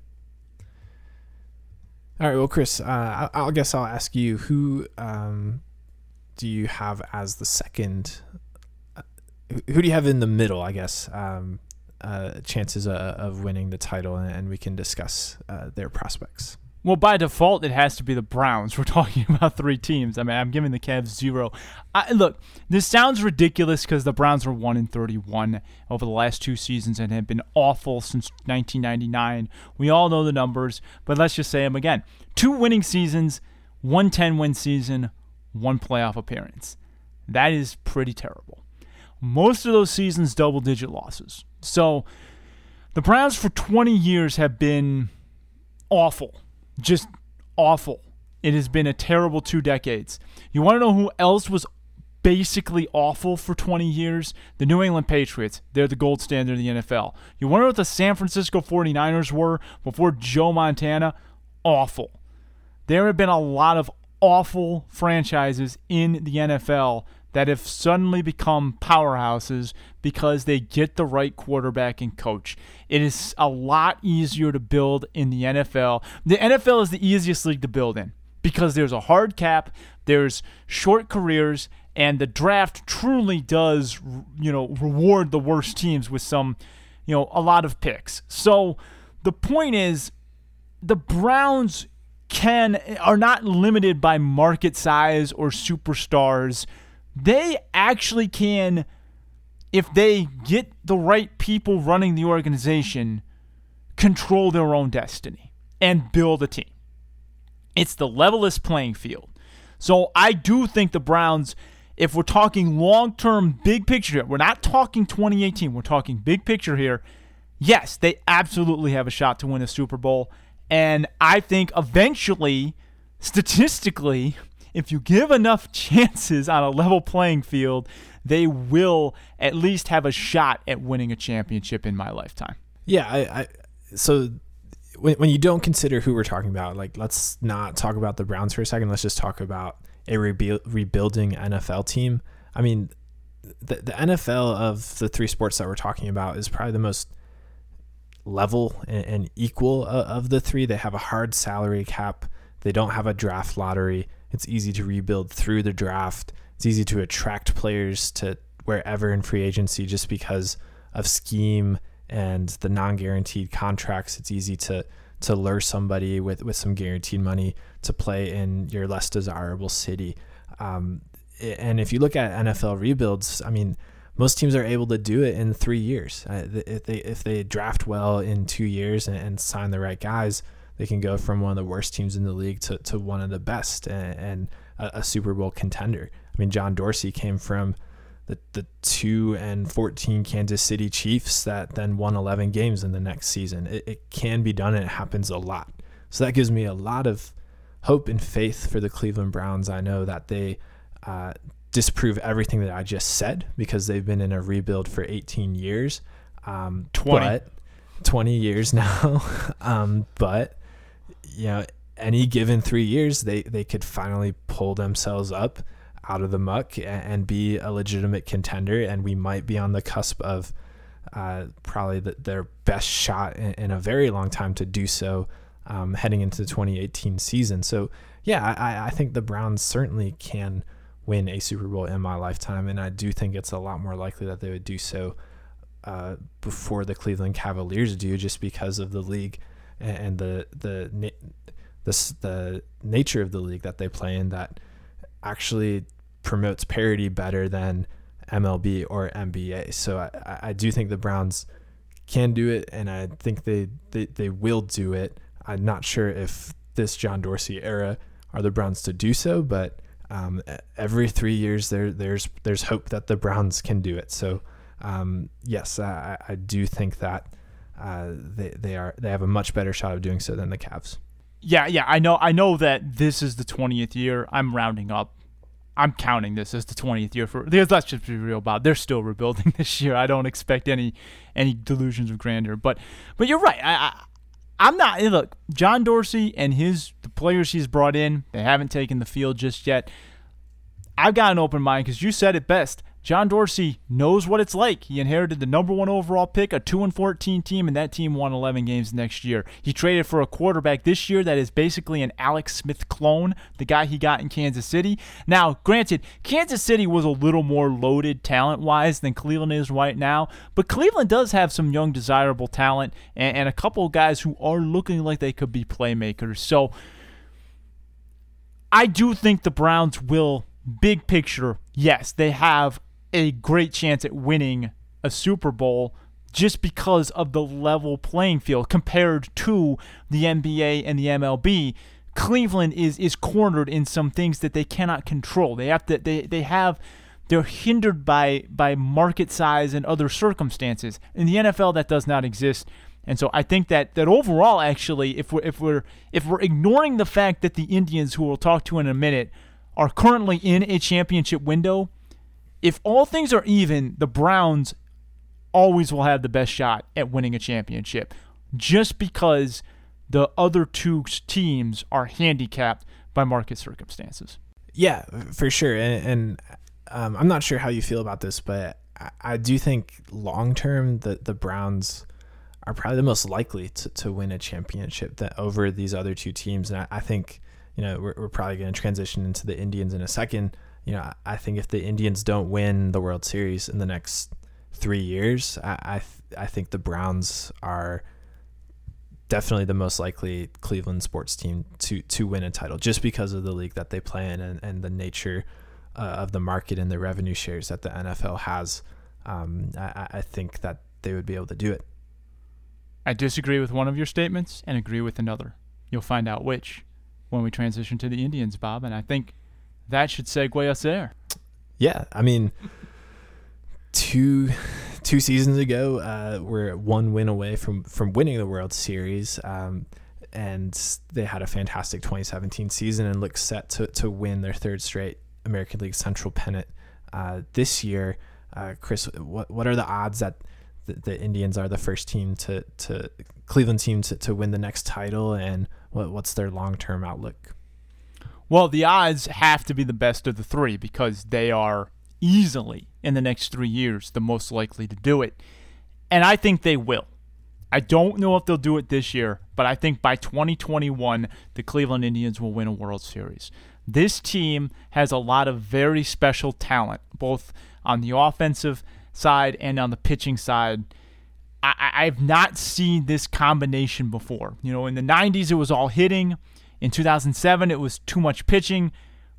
All right, well, Chris, uh, I, I guess I'll ask you who um, do you have as the second? Uh, who do you have in the middle? I guess um, uh, chances of, of winning the title, and, we can discuss uh, their prospects. Well, by default, it has to be the Browns. We're talking about three teams. I mean, I'm giving the Cavs zero. I, look, this sounds ridiculous because the Browns were one in 31 over the last two seasons and have been awful since 1999. We all know the numbers, but let's just say them again: two winning seasons, one 10 win season, one playoff appearance. That is pretty terrible. Most of those seasons, double digit losses. So the Browns for 20 years have been awful just awful. It has been a terrible two decades. You want to know who else was basically awful for 20 years? The New England Patriots. They're the gold standard in the NFL. You wonder what the San Francisco 49ers were before Joe Montana? Awful. There have been a lot of awful franchises in the NFL that have suddenly become powerhouses because they get the right quarterback and coach. It is a lot easier to build in the NFL. The NFL is the easiest league to build in because there's a hard cap, there's short careers, and the draft truly does, you know, reward the worst teams with some, you know, a lot of picks. So the point is the Browns can are not limited by market size or superstars they actually can, if they get the right people running the organization, control their own destiny and build a team. It's the levelest playing field. So I do think the Browns, if we're talking long term, big picture here, we're not talking 2018, we're talking big picture here. Yes, they absolutely have a shot to win a Super Bowl. And I think eventually, statistically, if you give enough chances on a level playing field, they will at least have a shot at winning a championship in my lifetime. Yeah, I, I so when, when you don't consider who we're talking about, like let's not talk about the Browns for a second. Let's just talk about a rebu- rebuilding NFL team. I mean, the, the NFL of the three sports that we're talking about is probably the most level and, and equal of, of the three. They have a hard salary cap. They don't have a draft lottery. It's easy to rebuild through the draft. It's easy to attract players to wherever in free agency just because of scheme and the non-guaranteed contracts. It's easy to to lure somebody with, with some guaranteed money to play in your less desirable city. Um, and if you look at NFL rebuilds, I mean, most teams are able to do it in three years. Uh, if they if they draft well in two years and, and sign the right guys, they can go from one of the worst teams in the league to, to one of the best and, and a, a, Super Bowl contender. I mean, John Dorsey came from the, the 2 and 14 Kansas City Chiefs that then won 11 games in the next season. It, it can be done and it happens a lot. So that gives me a lot of hope and faith for the Cleveland Browns. I know that they uh, disprove everything that I just said because they've been in a rebuild for 18 years. Um, 20. But, 20 years now. um, but you know, any given three years, they, they could finally pull themselves up out of the muck and, and be a legitimate contender. And we might be on the cusp of uh, probably the, their best shot in, in, a very long time to do so um, heading into the 2018 season. So, yeah, I, I think the Browns certainly can win a Super Bowl in my lifetime, and I do think it's a lot more likely that they would do so uh, before the Cleveland Cavaliers do, just because of the league and the the the the nature of the league that they play in that actually promotes parity better than MLB or NBA. So I, I do think the Browns can do it, and I think they, they, they will do it. I'm not sure if this John Dorsey era are the Browns to do so, but um, every three years there there's there's hope that the Browns can do it. So um, yes, I, I do think that uh, they they are they have a much better shot of doing so than the Cavs. Yeah, yeah, I know. I know that this is the 20th year. I'm rounding up. I'm counting this as the 20th year for let's just be real about. They're still rebuilding this year. I don't expect any any delusions of grandeur. But but you're right. I, I I'm not look, John Dorsey and his the players he's brought in, they haven't taken the field just yet. I've got an open mind because you said it best. John Dorsey knows what it's like. He inherited the number one overall pick, a 2 and 14 team, and that team won 11 games next year. He traded for a quarterback this year that is basically an Alex Smith clone, the guy he got in Kansas City. Now, granted, Kansas City was a little more loaded talent wise than Cleveland is right now, but Cleveland does have some young, desirable talent and, and a couple of guys who are looking like they could be playmakers. So, I do think the Browns will, big picture, yes, they have a great chance at winning a Super Bowl just because of the level playing field compared to the NBA and the MLB. Cleveland is is cornered in some things that they cannot control. They have to they, they have they're hindered by by market size and other circumstances. In the NFL that does not exist. And so I think that that overall actually if we're if we're if we're ignoring the fact that the Indians who we'll talk to in a minute are currently in a championship window, if all things are even, the Browns always will have the best shot at winning a championship just because the other two teams are handicapped by market circumstances. Yeah, for sure. And, and um, I'm not sure how you feel about this, but I, I do think long term the the Browns are probably the most likely to, to win a championship that over these other two teams. And I, I think you know we're, we're probably going to transition into the Indians in a second you know, I think if the Indians don't win the World Series in the next three years, I I, I think the Browns are definitely the most likely Cleveland sports team to to win a title just because of the league that they play in and, and the nature uh, of the market and the revenue shares that the NFL has. Um, I, I think that they would be able to do it. I disagree with one of your statements and agree with another. You'll find out which when we transition to the Indians, Bob. And I think that should segue us there. Yeah, I mean, two two seasons ago, uh, we're one win away from from winning the World Series, um, and they had a fantastic 2017 season and look set to to win their third straight American League Central pennant uh, this year. Uh, Chris, what what are the odds that the, the, Indians are the first team to to Cleveland team to, to win the next title, and what what's their long term outlook? Well, the odds have to be the best of the three because they are easily in the next three years the most likely to do it. And I think they will. I don't know if they'll do it this year, but I think by 2021, the Cleveland Indians will win a World Series. This team has a lot of very special talent, both on the offensive side and on the pitching side. I, have not seen this combination before. You know, in the 90s, it was all hitting. In 2007, it was too much pitching.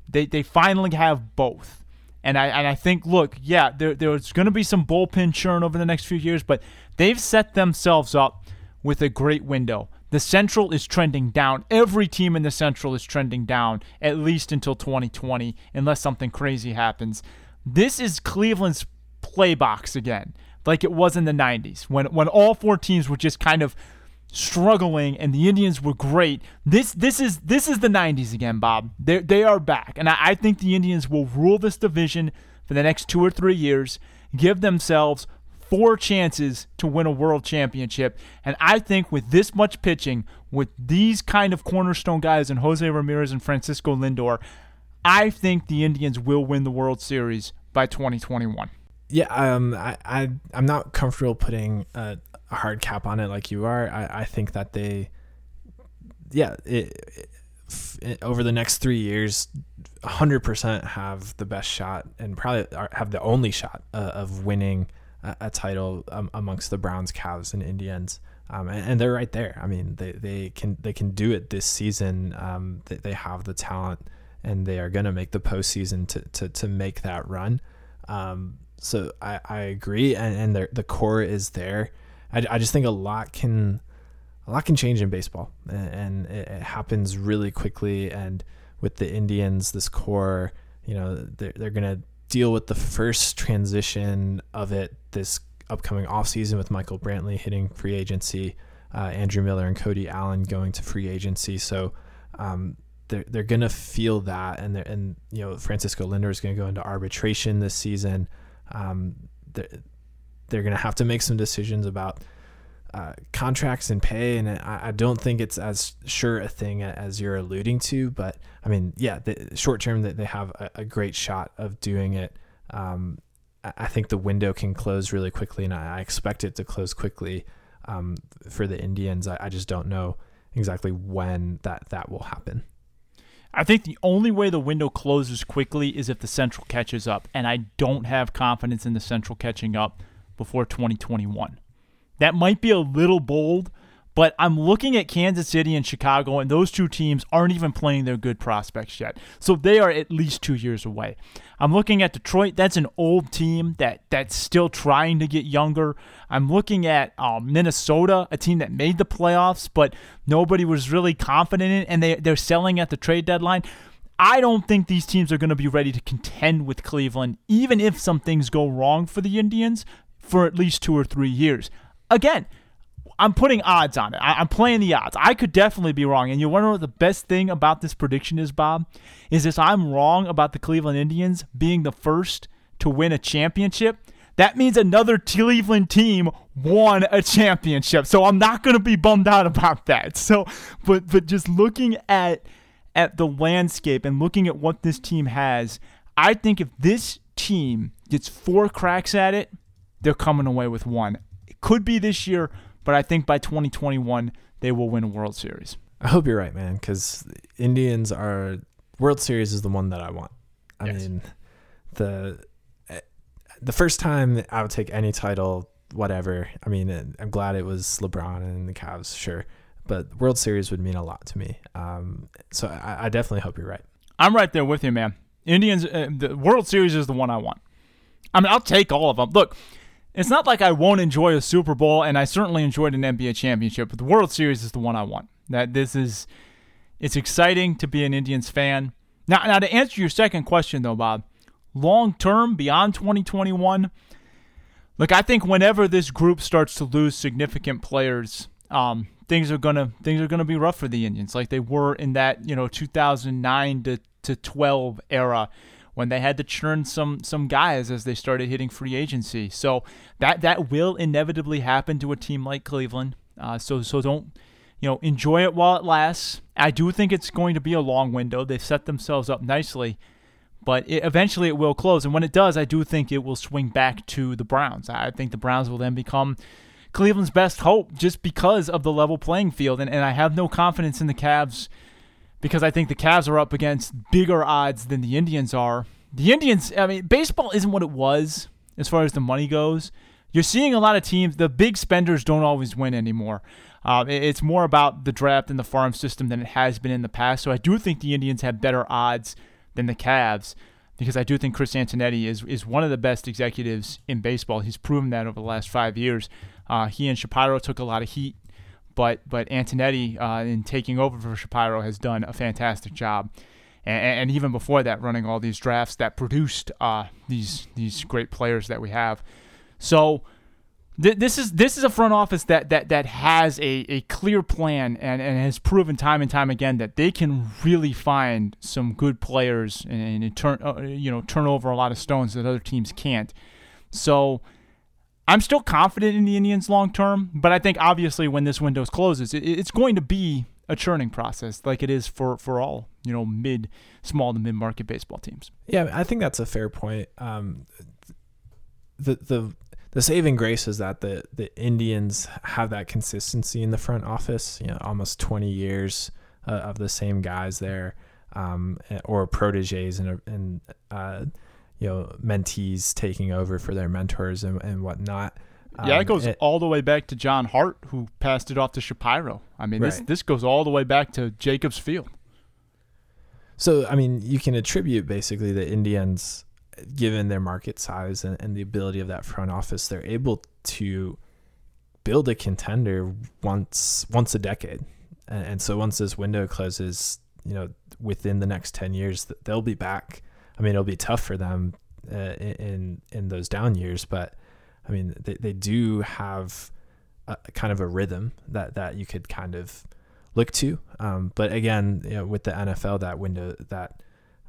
They, they finally have both. And I, and I think, look, yeah, there, there's going to be some bullpen churn over the next few years, but they've set themselves up with a great window. The Central is trending down. Every team in the Central is trending down, at least until 2020, unless something crazy happens. This is Cleveland's play box again, like it was in the 90s, when, when all four teams were just kind of struggling and the Indians were great. This this is this is the 90s again, Bob. They they are back, and I, I think the Indians will rule this division for the next two or three years. Give themselves four chances to win a world championship, and I think with this much pitching, with these kind of cornerstone guys and Jose Ramirez and Francisco Lindor, I think the Indians will win the World Series by 2021. Yeah, um, I, I I'm not comfortable putting a, a hard cap on it like you are. I, I think that they, yeah, it, it, over the next three years, hundred percent have the best shot and probably are, have the only shot uh, of winning a, a title um, amongst the Browns, Cavs, and Indians. Um, and, and, they're right there. I mean, they, they can they can do it this season. Um, they, they have the talent, and they are going to make the postseason to, to to make that run. Um, so I, I agree, and and the core is there. I, I just think a lot can a lot can change in baseball, and, it, it happens really quickly. And with the Indians, this core, you know, they're they're gonna deal with the first transition of it this upcoming offseason with Michael Brantley hitting free agency, uh, Andrew Miller and Cody Allen going to free agency. So um, they're they're gonna feel that, and and you know Francisco Lindor is gonna go into arbitration this season um, they're, going to have to make some decisions about uh, contracts and pay, and I, I, don't think it's as sure a thing as you're alluding to. But I mean, yeah, the short term that they have a, a, great shot of doing it. Um, I think the window can close really quickly, and I, expect it to close quickly um, for the Indians. I, I just don't know exactly when that that will happen. I think the only way the window closes quickly is if the Central catches up, and I don't have confidence in the Central catching up before 2021. That might be a little bold, but I'm looking at Kansas City and Chicago, and those two teams aren't even playing their good prospects yet. So they are at least two years away. I'm looking at Detroit. That's an old team that that's still trying to get younger. I'm looking at um, Minnesota, a team that made the playoffs, but nobody was really confident in, and they they're selling at the trade deadline. I don't think these teams are going to be ready to contend with Cleveland, even if some things go wrong for the Indians for at least two or three years. Again, I'm putting odds on it. I, am playing the odds. I could definitely be wrong. And you know what the best thing about this prediction is, Bob? Is if I'm wrong about the Cleveland Indians being the first to win a championship, that means another Cleveland team won a championship. So I'm not going to be bummed out about that. So, but but just looking at at the landscape and looking at what this team has, I think if this team gets four cracks at it, they're coming away with one. It could be this year but I think by 2021 they will win a World Series. I hope you're right, man, because Indians are World Series is the one that I want. I yes. mean, the the first time I would take any title, whatever. I mean, I'm glad it was LeBron and the Cavs, sure, but World Series would mean a lot to me. Um, so I, I, definitely hope you're right. I'm right there with you, man. Indians, uh, the World Series is the one I want. I mean, I'll take all of them. Look, it's not like I won't enjoy a Super Bowl, and I certainly enjoyed an NBA championship, but the World Series is the one I want. That this is, it's exciting to be an Indians fan. Now, now to answer your second question though, Bob, long term beyond 2021, look, I think whenever this group starts to lose significant players, um, things are gonna things are gonna be rough for the Indians, like they were in that you know 2009 to to 12 era when they had to churn some some guys as they started hitting free agency. So that that will inevitably happen to a team like Cleveland. Uh, so so don't you know enjoy it while it lasts. I do think it's going to be a long window. They've set themselves up nicely, but it, eventually it will close. And when it does, I do think it will swing back to the Browns. I think the Browns will then become. Cleveland's best hope just because of the level playing field. And, and I have no confidence in the Cavs because I think the Cavs are up against bigger odds than the Indians are. The Indians, I mean, baseball isn't what it was as far as the money goes. You're seeing a lot of teams, the big spenders don't always win anymore. Uh, it's more about the draft and the farm system than it has been in the past. So I do think the Indians have better odds than the Cavs because I do think Chris Antonetti is, is one of the best executives in baseball. He's proven that over the last five years. Uh, he and Shapiro took a lot of heat but but Antonetti uh, in taking over for Shapiro has done a fantastic job, and, and even before that, running all these drafts that produced uh, these these great players that we have. So th- this is this is a front office that that that has a, a clear plan and, and has proven time and time again that they can really find some good players and, and turn uh, you know turn over a lot of stones that other teams can't. So I'm still confident in the Indians long term, but I think obviously when this window closes, it's going to be a churning process like it is for, for all, you know, mid, small to mid market baseball teams. Yeah, I think that's a fair point. Um, the the the saving grace is that the the Indians have that consistency in the front office. You know, almost 20 years uh, of the same guys there, um, or proteges and and uh, you know mentees taking over for their mentors and, and whatnot. Yeah, it um, goes it, all the way back to John Hart, who passed it off to Shapiro. I mean, this right. this goes all the way back to Jacobs Field. So, I mean, you can attribute basically the Indians, given their market size and, and the ability of that front office, they're able to build a contender once once a decade. And, and so, once this window closes, you know, within the next ten years, they'll be back. I mean, it'll be tough for them uh, in in those down years, but I mean, they, they do have a, kind of a rhythm that, that you could kind of look to. Um, but again, you know, with the NFL, that window, that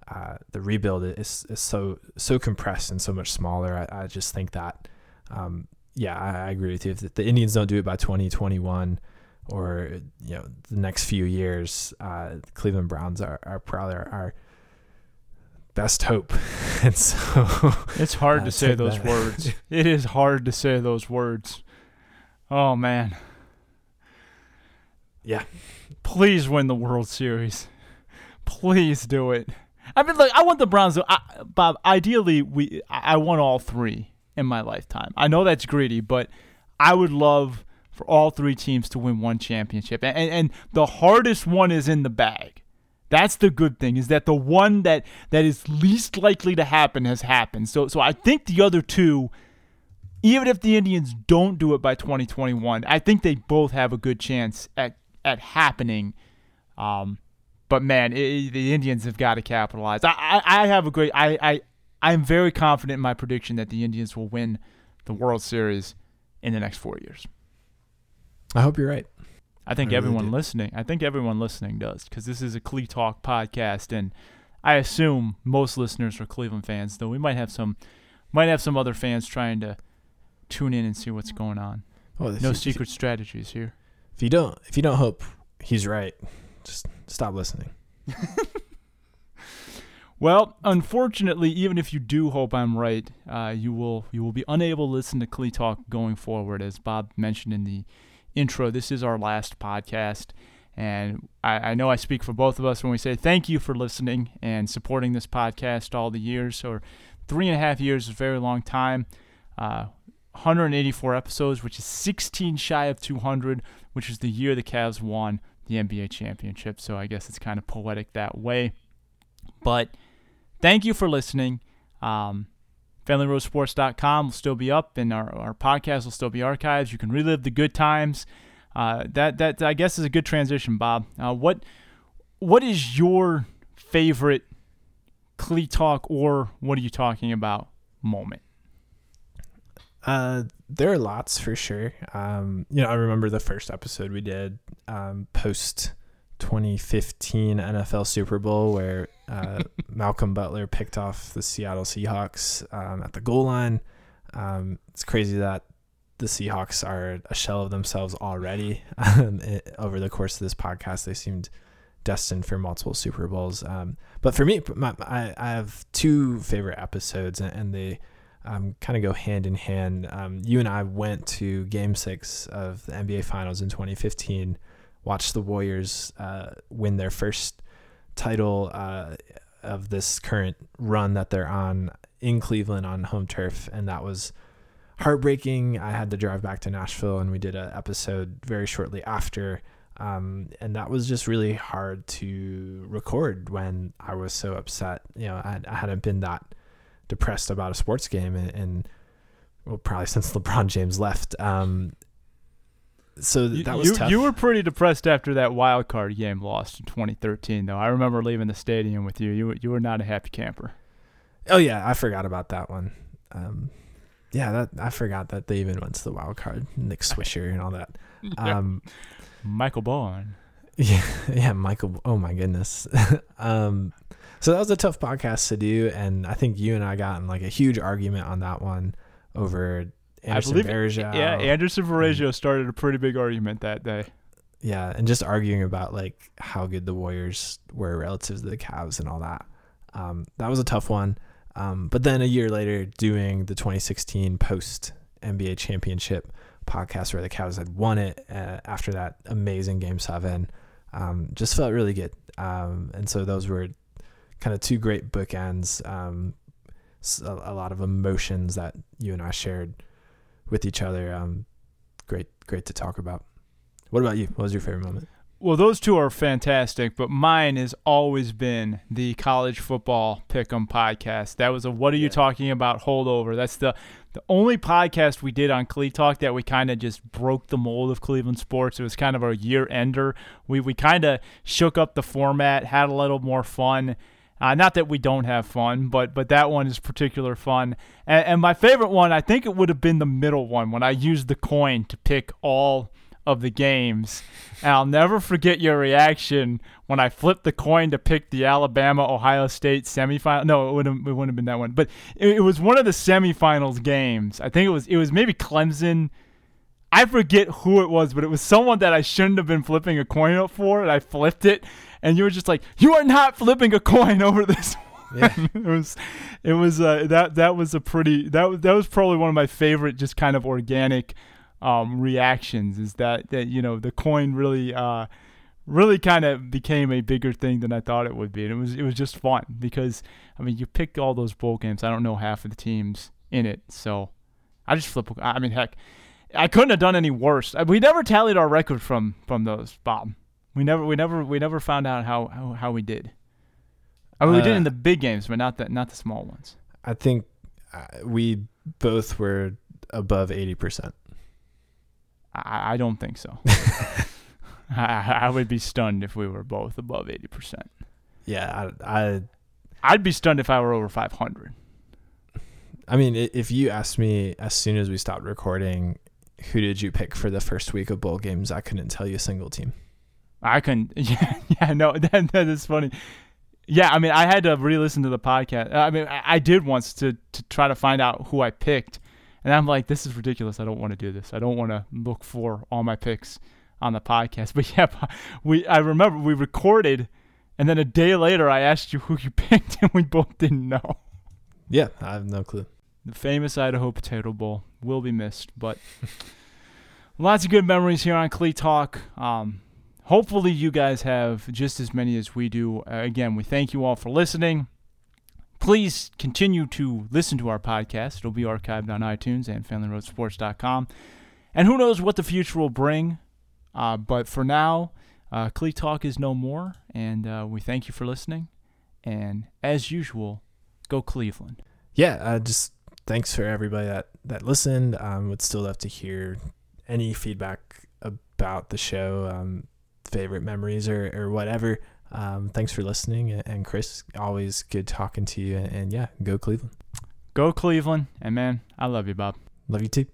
uh, the rebuild is, is so so compressed and so much smaller. I, I just think that, um, yeah, I, agree with you. If the Indians don't do it by 2021 or you know the next few years, uh, Cleveland Browns are, are probably our, our best hope. and so it's hard to say those that. words. It is hard to say those words. Oh man. Yeah. Please win the World Series. Please do it. I mean, look, I want the Browns. To, I, Bob, ideally, we I want all three in my lifetime. I know that's greedy, but I would love for all three teams to win one championship. And, and, and the hardest one is in the bag. That's the good thing is that the one that that is least likely to happen has happened. So so I think the other two even if the Indians don't do it by 2021, I think they both have a good chance at at happening. Um, but man, it, the Indians have got to capitalize. I, I, I have a great I, I I'm very confident in my prediction that the Indians will win the World Series in the next four years. I hope you're right. I think I everyone really listening, I think everyone listening does because this is a Clee Talk podcast, and I assume most listeners are Cleveland fans. Though we might have some, might have some other fans trying to tune in and see what's going on. Well, no you, secret you, strategies here. If you don't, if you don't hope he's right, just stop listening. well, unfortunately, even if you do hope I'm right, uh, you will you will be unable to listen to Clee Talk going forward, as Bob mentioned in the intro. This is our last podcast. And I, I, know I speak for both of us when we say thank you for listening and supporting this podcast all the years. Or three and a half years is a very long time. Uh, 184 episodes, which is 16 shy of 200, which is the year the Cavs won the NBA championship. So I guess it's kind of poetic that way. But thank you for listening. Um, FamilyRoadSports.com will still be up, and our, our podcast will still be archived. You can relive the good times. Uh, that that I guess is a good transition, Bob. Uh, what what is your favorite Clee Talk or what are you talking about moment? Uh, there are lots for sure. Um, you know, I remember the first episode we did um, post 2015 NFL Super Bowl where uh, Malcolm Butler picked off the Seattle Seahawks um, at the goal line. Um, it's crazy that the Seahawks are a shell of themselves already. Um, over the course of this podcast, they seemed destined for multiple Super Bowls. Um, but for me, my, I, I, have two favorite episodes, and, and they um, kind of go hand in hand. you and I went to Game Six of the NBA Finals in 2015 watch the Warriors uh, win their first title uh, of this current run that they're on in Cleveland on home turf, and that was heartbreaking. I had to drive back to Nashville, and we did an episode very shortly after. Um, and that was just really hard to record when I was so upset. You know, I, I hadn't been that depressed about a sports game, and, and well, probably since LeBron James left. Um, so that you, was you, tough. You were pretty depressed after that wild card game lost in 2013, though. I remember leaving the stadium with you. You you were not a happy camper. Oh yeah, I forgot about that one. Um, yeah, that I forgot that they even went to the wild card. Nick Swisher and all that. Um, Michael Bourn. Yeah, yeah, Michael. Oh my goodness. um, so that was a tough podcast to do, and I think you and I got in like a huge argument on that one over Anderson I believe. Yeah, Anderson Varejao started a pretty big argument that day. Yeah, and just arguing about like how good the Warriors were relative to the Cavs and all that. Um, that was a tough one. Um, but then a year later, doing the 2016 post NBA championship podcast where the Cavs had won it uh, after that amazing game seven, um, just felt really good. Um, and so those were kind of two great bookends. Um, a, a, lot of emotions that you and I shared with each other. Um, great, great to talk about. What about you? What was your favorite moment? Well, those two are fantastic, but mine has always been the college football pick'em podcast. That was a "What are you talking about?" holdover. That's the the only podcast we did on Cle Talk that we kind of just broke the mold of Cleveland sports. It was kind of our year ender. We we kind of shook up the format, had a little more fun. Uh, not that we don't have fun, but but that one is particular fun. And, and my favorite one, I think it would have been the middle one when I used the coin to pick all of the games. And I'll never forget your reaction when I flipped the coin to pick the Alabama Ohio State semifinal. No, it wouldn't, it wouldn't have been that one, but it, it was one of the semifinals games. I think it was it was maybe Clemson. I forget who it was, but it was someone that I shouldn't have been flipping a coin up for, and I flipped it, and you were just like, "You are not flipping a coin over this." Yeah. it was, it was uh, that that was a pretty that was that was probably one of my favorite, just kind of organic um, reactions is that that you know the coin really uh, really kind of became a bigger thing than I thought it would be, and it was it was just fun because I mean you picked all those bowl games. I don't know half of the teams in it, so I just flip. I mean, heck, I couldn't have done any worse. We never tallied our record from from those, Bob. We never we never we never found out how how, how we did. I mean, uh, we did in uh, the big games, but not the not the small ones. I think uh, we both were above eighty percent. I, I don't think so. I, I would be stunned if we were both above eighty percent. Yeah, I, I I'd be stunned if I were over five hundred. I mean, if you asked me as soon as we stopped recording, who did you pick for the first week of bowl games? I couldn't tell you a single team. I couldn't. Yeah, yeah no, that, that is funny. Yeah, I mean, I had to re-listen to the podcast. I mean, I, I did once to to try to find out who I picked, and I'm like, this is ridiculous. I don't want to do this. I don't want to look for all my picks on the podcast. But yeah, we I remember we recorded, and then a day later I asked you who you picked, and we both didn't know. Yeah, I have no clue. The famous Idaho Potato Bowl will be missed, but lots of good memories here on Clee Talk. Um, hopefully, you guys have just as many as we do. Uh, again, we thank you all for listening please continue to listen to our podcast. It'll be archived on iTunes and FamilyRoadSports.com. And who knows what the future will bring. Uh, but for now, uh, Cle Talk is no more. And uh, we thank you for listening. And as usual, go Cleveland. Yeah, uh, just thanks for everybody that, that listened. Um, would still love to hear any feedback about the show, um, favorite memories or, or whatever. Um, thanks for listening. And Chris, always good talking to you. And yeah, go Cleveland. Go Cleveland. And man, I love you, Bob. Love you too.